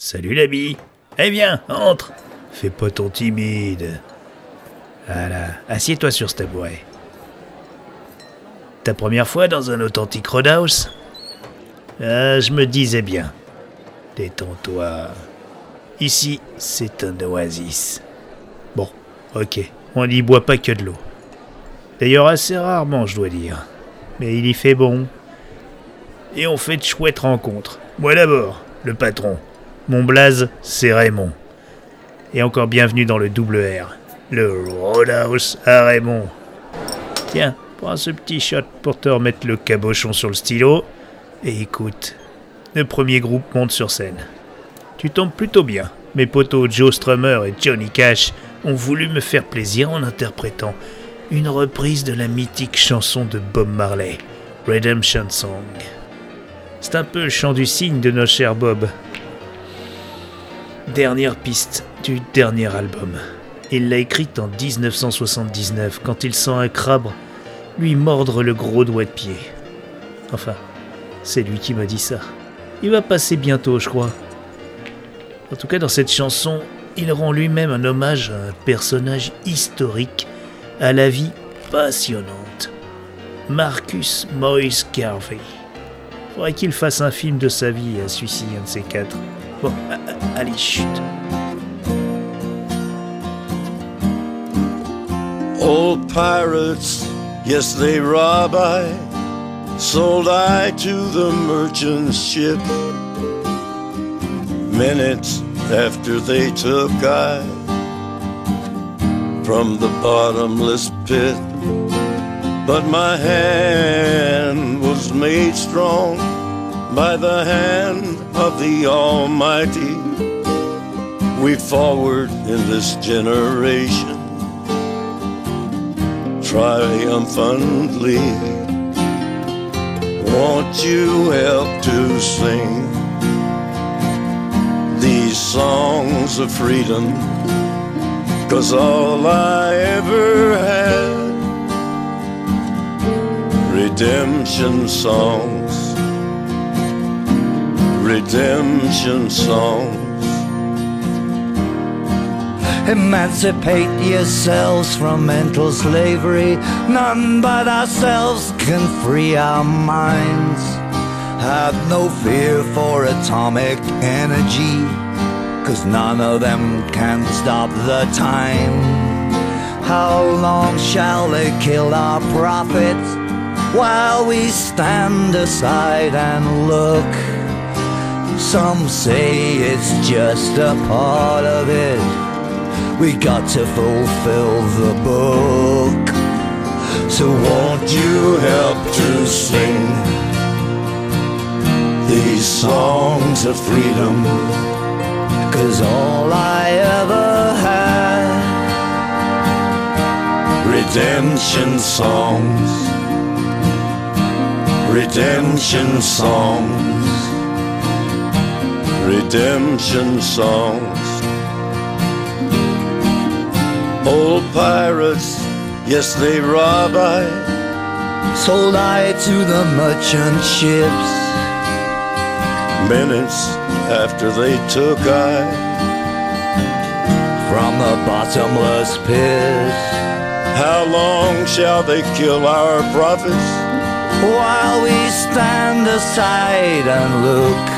Salut l'ami. Eh bien, entre. Fais pas ton timide. Voilà, assieds-toi sur ce tabouret. Ta première fois dans un authentique roadhouse? Ah, je me disais bien. Détends-toi. Ici, c'est un oasis. Bon, ok, on n'y boit pas que de l'eau. D'ailleurs, assez rarement, je dois dire. Mais il y fait bon. Et on fait de chouettes rencontres. Moi d'abord, le patron. Mon blaze, c'est Raymond. Et encore bienvenue dans le double R. Le Roadhouse à Raymond. Tiens, prends ce petit shot pour te remettre le cabochon sur le stylo. Et écoute, le premier groupe monte sur scène. Tu tombes plutôt bien. Mes potos Joe Strummer et Johnny Cash ont voulu me faire plaisir en interprétant une reprise de la mythique chanson de Bob Marley, Redemption Song. C'est un peu le chant du cygne de notre cher Bob. Dernière piste du dernier album. Il l'a écrite en 1979 quand il sent un crabe lui mordre le gros doigt de pied. Enfin, c'est lui qui m'a dit ça. Il va passer bientôt, je crois. En tout cas, dans cette chanson, il rend lui-même un hommage à un personnage historique à la vie passionnante. Marcus Moyes Garvey. Faudrait qu'il fasse un film de sa vie à celui-ci, un de ces quatre. Bon, euh, euh, allez, chut. Old pirates, yes, they rob I. Sold I to the merchant ship. Minutes after they took I from the bottomless pit. But my hand was made strong by the hand of the Almighty. We forward in this generation triumphantly. Won't you help to sing these songs of freedom? Cause all I ever had redemption songs, redemption songs. Emancipate yourselves from mental slavery. None but ourselves can free our minds. Have no fear for atomic energy, cause none of them can stop the time. How long shall they kill our prophets while we stand aside and look? Some say it's just a part of it. We got to fulfill the book. So won't you help to sing these songs of freedom? Cause all I ever had redemption songs, redemption songs, redemption songs. Old pirates, yes, they rob I. Sold I to the merchant ships. Minutes after they took I from the bottomless pit. How long shall they kill our prophets? While we stand aside and look.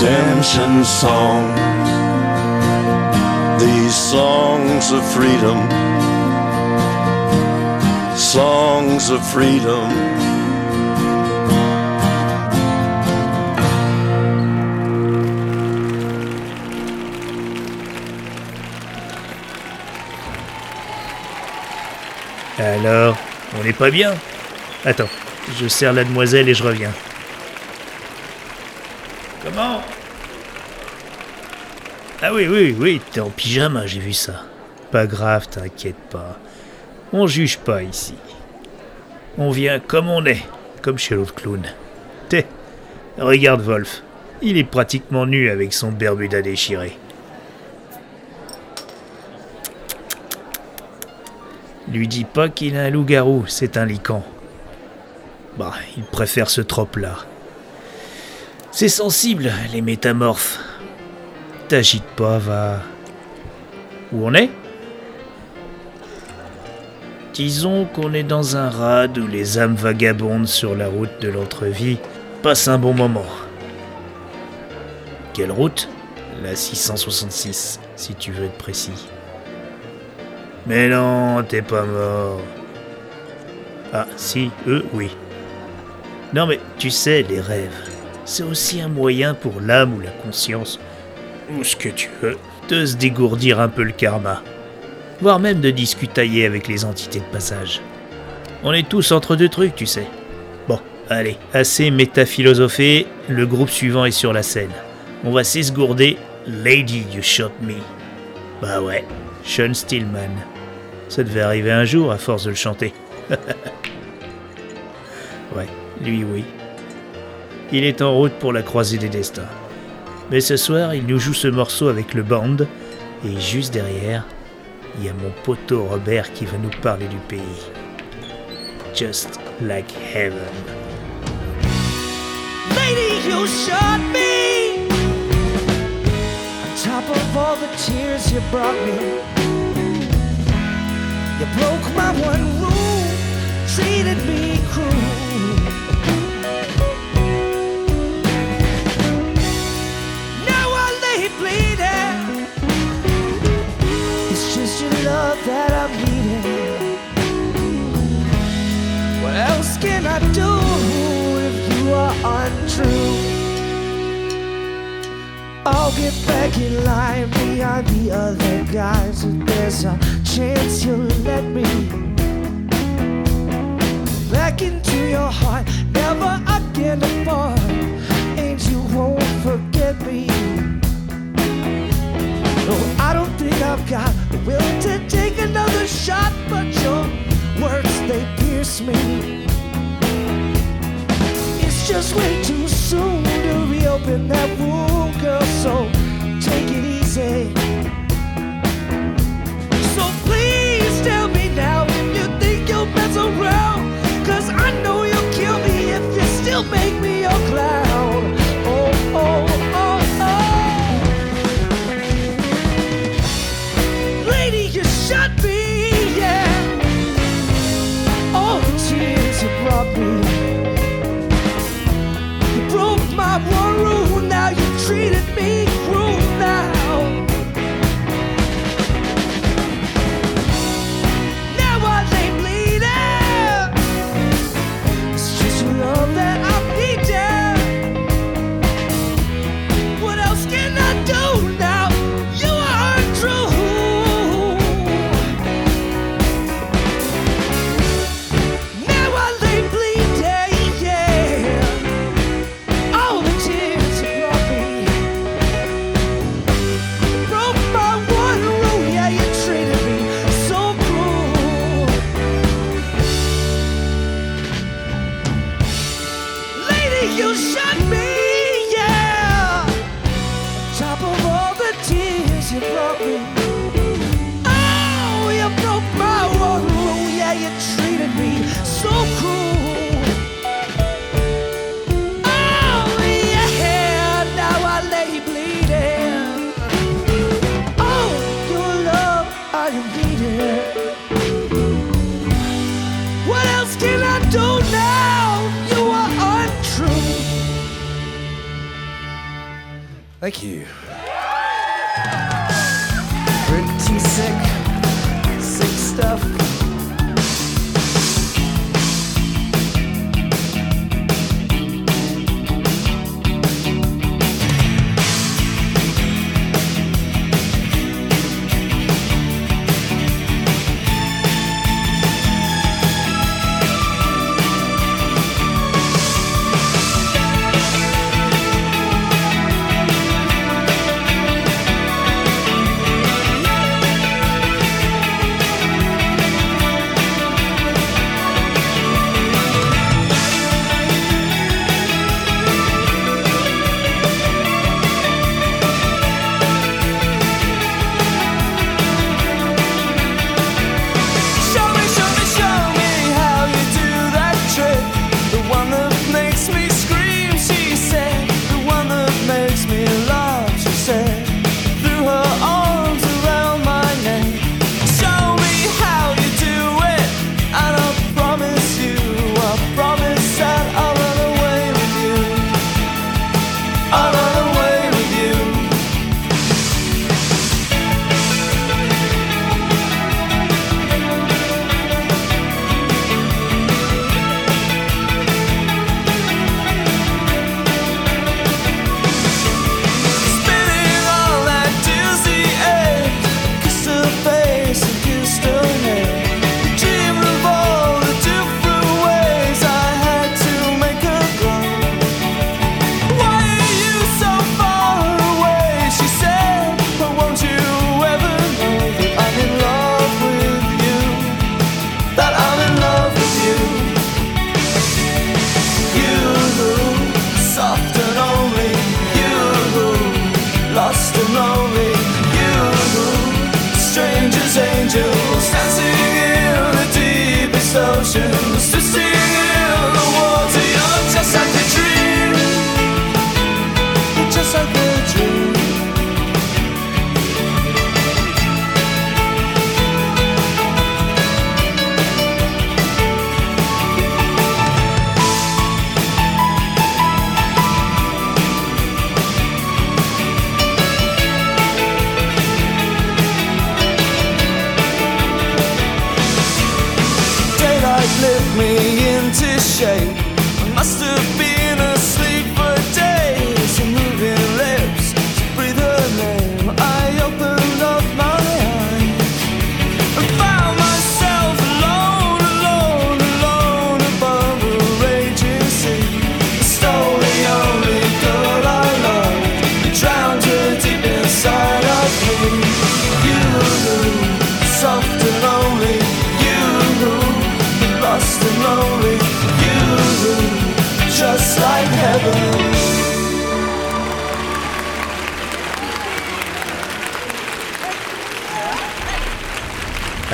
redemption songs. These songs of freedom, songs of freedom. Alors, on n'est pas bien Attends, je sers la demoiselle et je reviens. Ah oui, oui, oui, t'es en pyjama, j'ai vu ça. Pas grave, t'inquiète pas. On juge pas ici. On vient comme on est, comme chez l'autre clown. T'es, regarde Wolf. Il est pratiquement nu avec son bermuda déchiré. Lui dis pas qu'il a un loup-garou, c'est un lican. Bah, il préfère ce trope-là. C'est sensible, les métamorphes. T'agite pas, va. Où on est? Disons qu'on est dans un rad où les âmes vagabondes sur la route de l'entrevie passent un bon moment. Quelle route? La 666, si tu veux être précis. Mais non, t'es pas mort. Ah, si, eux, oui. Non, mais tu sais, les rêves, c'est aussi un moyen pour l'âme ou la conscience, ou ce que tu veux, de se dégourdir un peu le karma, voire même de discutailler avec les entités de passage. On est tous entre deux trucs, tu sais. Bon, allez, assez métaphilosophé, le groupe suivant est sur la scène. On va s'esgourder Lady You Shot Me. Bah ouais, Sean Stillman. Ça devait arriver un jour à force de le chanter. ouais, lui oui. Il est en route pour la croisée des destins. Mais ce soir, il nous joue ce morceau avec le band, et juste derrière, il y a mon poteau Robert qui va nous parler du pays. Just like heaven. Lady, you shot me. On top of all the tears you brought me, you broke my one rule. Do if you are untrue? I'll get back in line behind the other guys if there's a chance you'll let me back into your heart. Never again apart, and you won't forget me. No, I don't think I've got the will to take another shot, but your words they pierce me. Just way too soon to reopen that wound, girl. So take it easy. So please tell me now if you think you'll mess around. Cause I know you'll kill me if you still make me your clown. Oh, oh, oh, oh. Lady, you shot me, yeah. All the tears you brought me. Thank you. Pretty sick, sick stuff. Lonely. You, strangers, angels, dancing in the deepest oceans,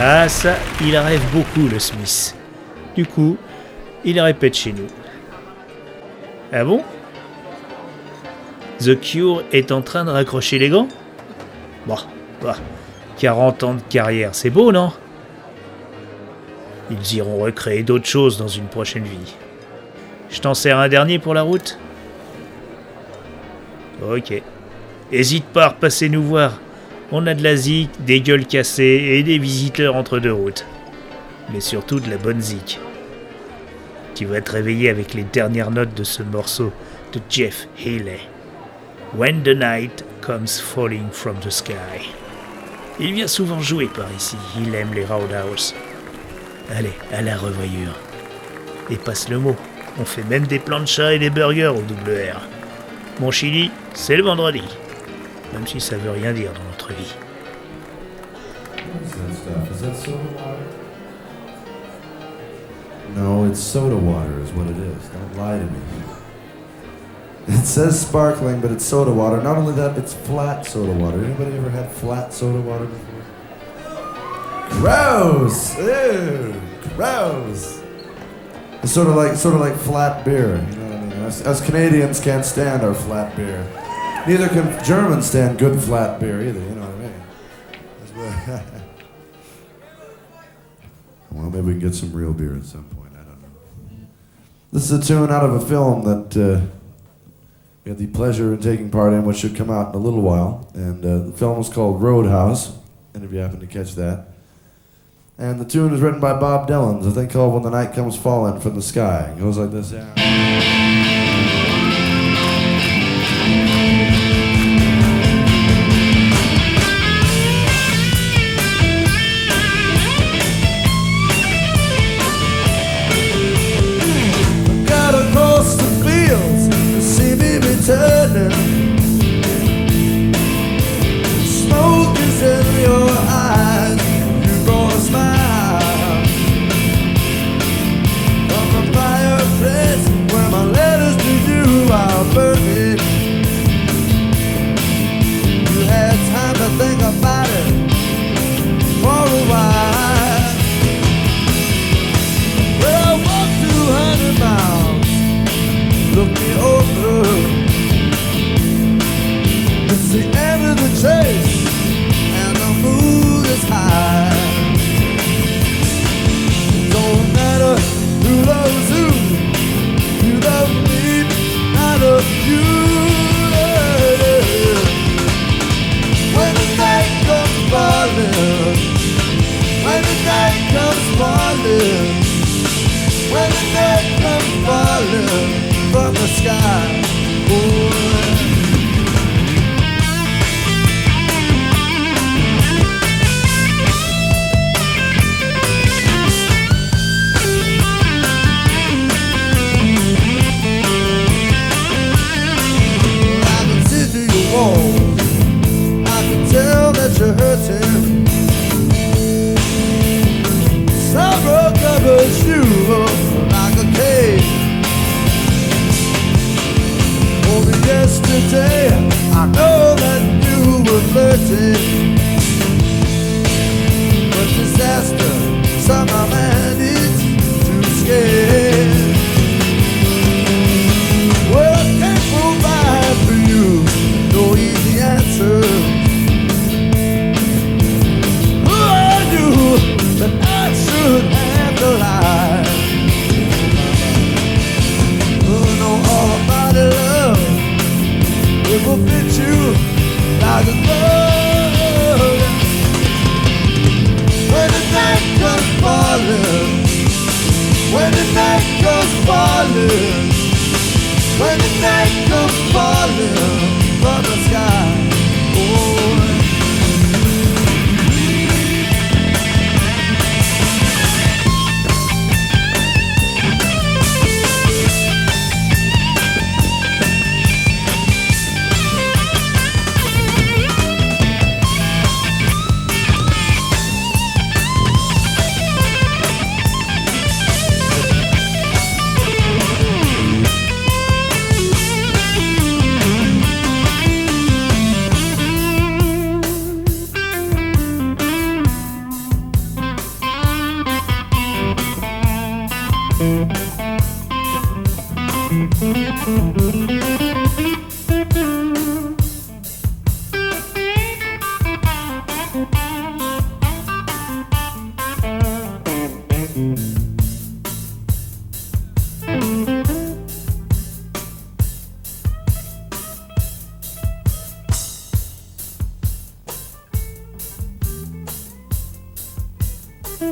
Ah ça, il rêve beaucoup le Smith. Du coup, il répète chez nous. Ah bon? The Cure est en train de raccrocher les gants? Bon, bah, 40 ans de carrière, c'est beau, non? Ils iront recréer d'autres choses dans une prochaine vie. Je t'en sers un dernier pour la route? Ok. Hésite pas à repasser nous voir. On a de la zik, des gueules cassées et des visiteurs entre deux routes. Mais surtout de la bonne zik. Tu vas te réveiller avec les dernières notes de ce morceau de Jeff Healey. When the night comes falling from the sky. Il vient souvent jouer par ici, il aime les roundhouse. Allez, à la revoyure. Et passe le mot, on fait même des plans de chat et des burgers au double R. Mon chili, c'est le vendredi. Même si ça veut rien dire dans notre vie. No, it's soda water, is what it is. Don't lie to me. It says sparkling, but it's soda water. Not only that, it's flat soda water. Anybody ever had flat soda water before? Gross! Ew! Gross! It's sort of like sort of like flat beer. You know what I mean? Us, us Canadians can't stand our flat beer. Neither can Germans stand good flat beer either. You know what I mean? Well, maybe we can get some real beer at some point. I don't know. This is a tune out of a film that uh, we had the pleasure of taking part in, which should come out in a little while. And uh, the film was called Roadhouse. And if you happen to catch that. And the tune is written by Bob Dylan. A thing called When the Night Comes Falling from the Sky. It goes like this. Got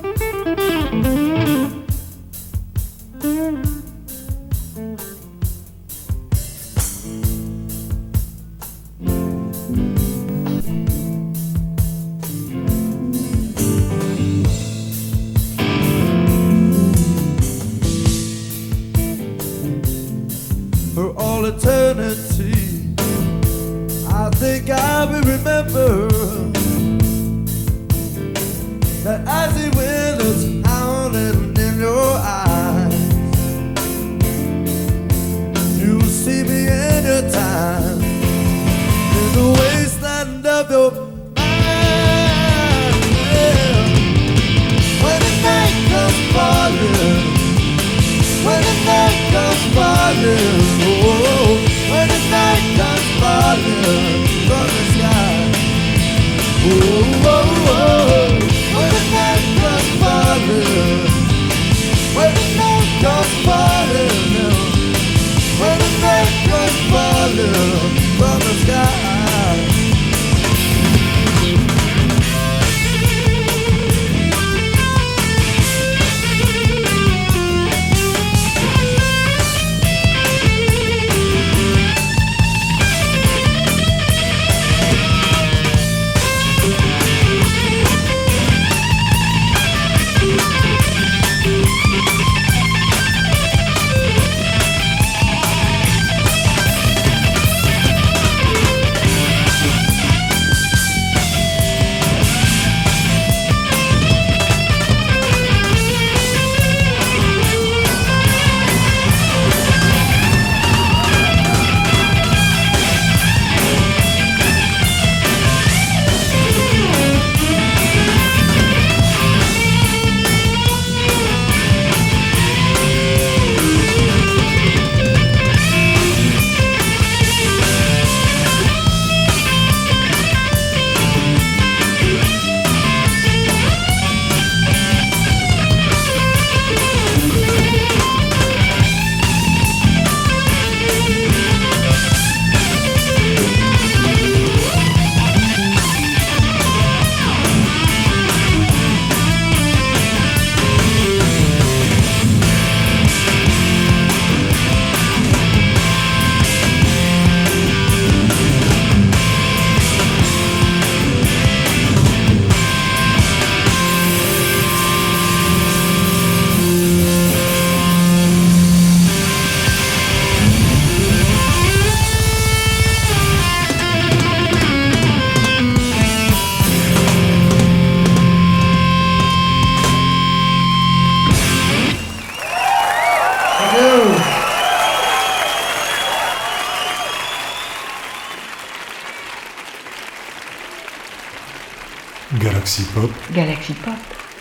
for wasteland